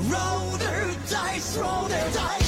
Roll the dice, roll the dice.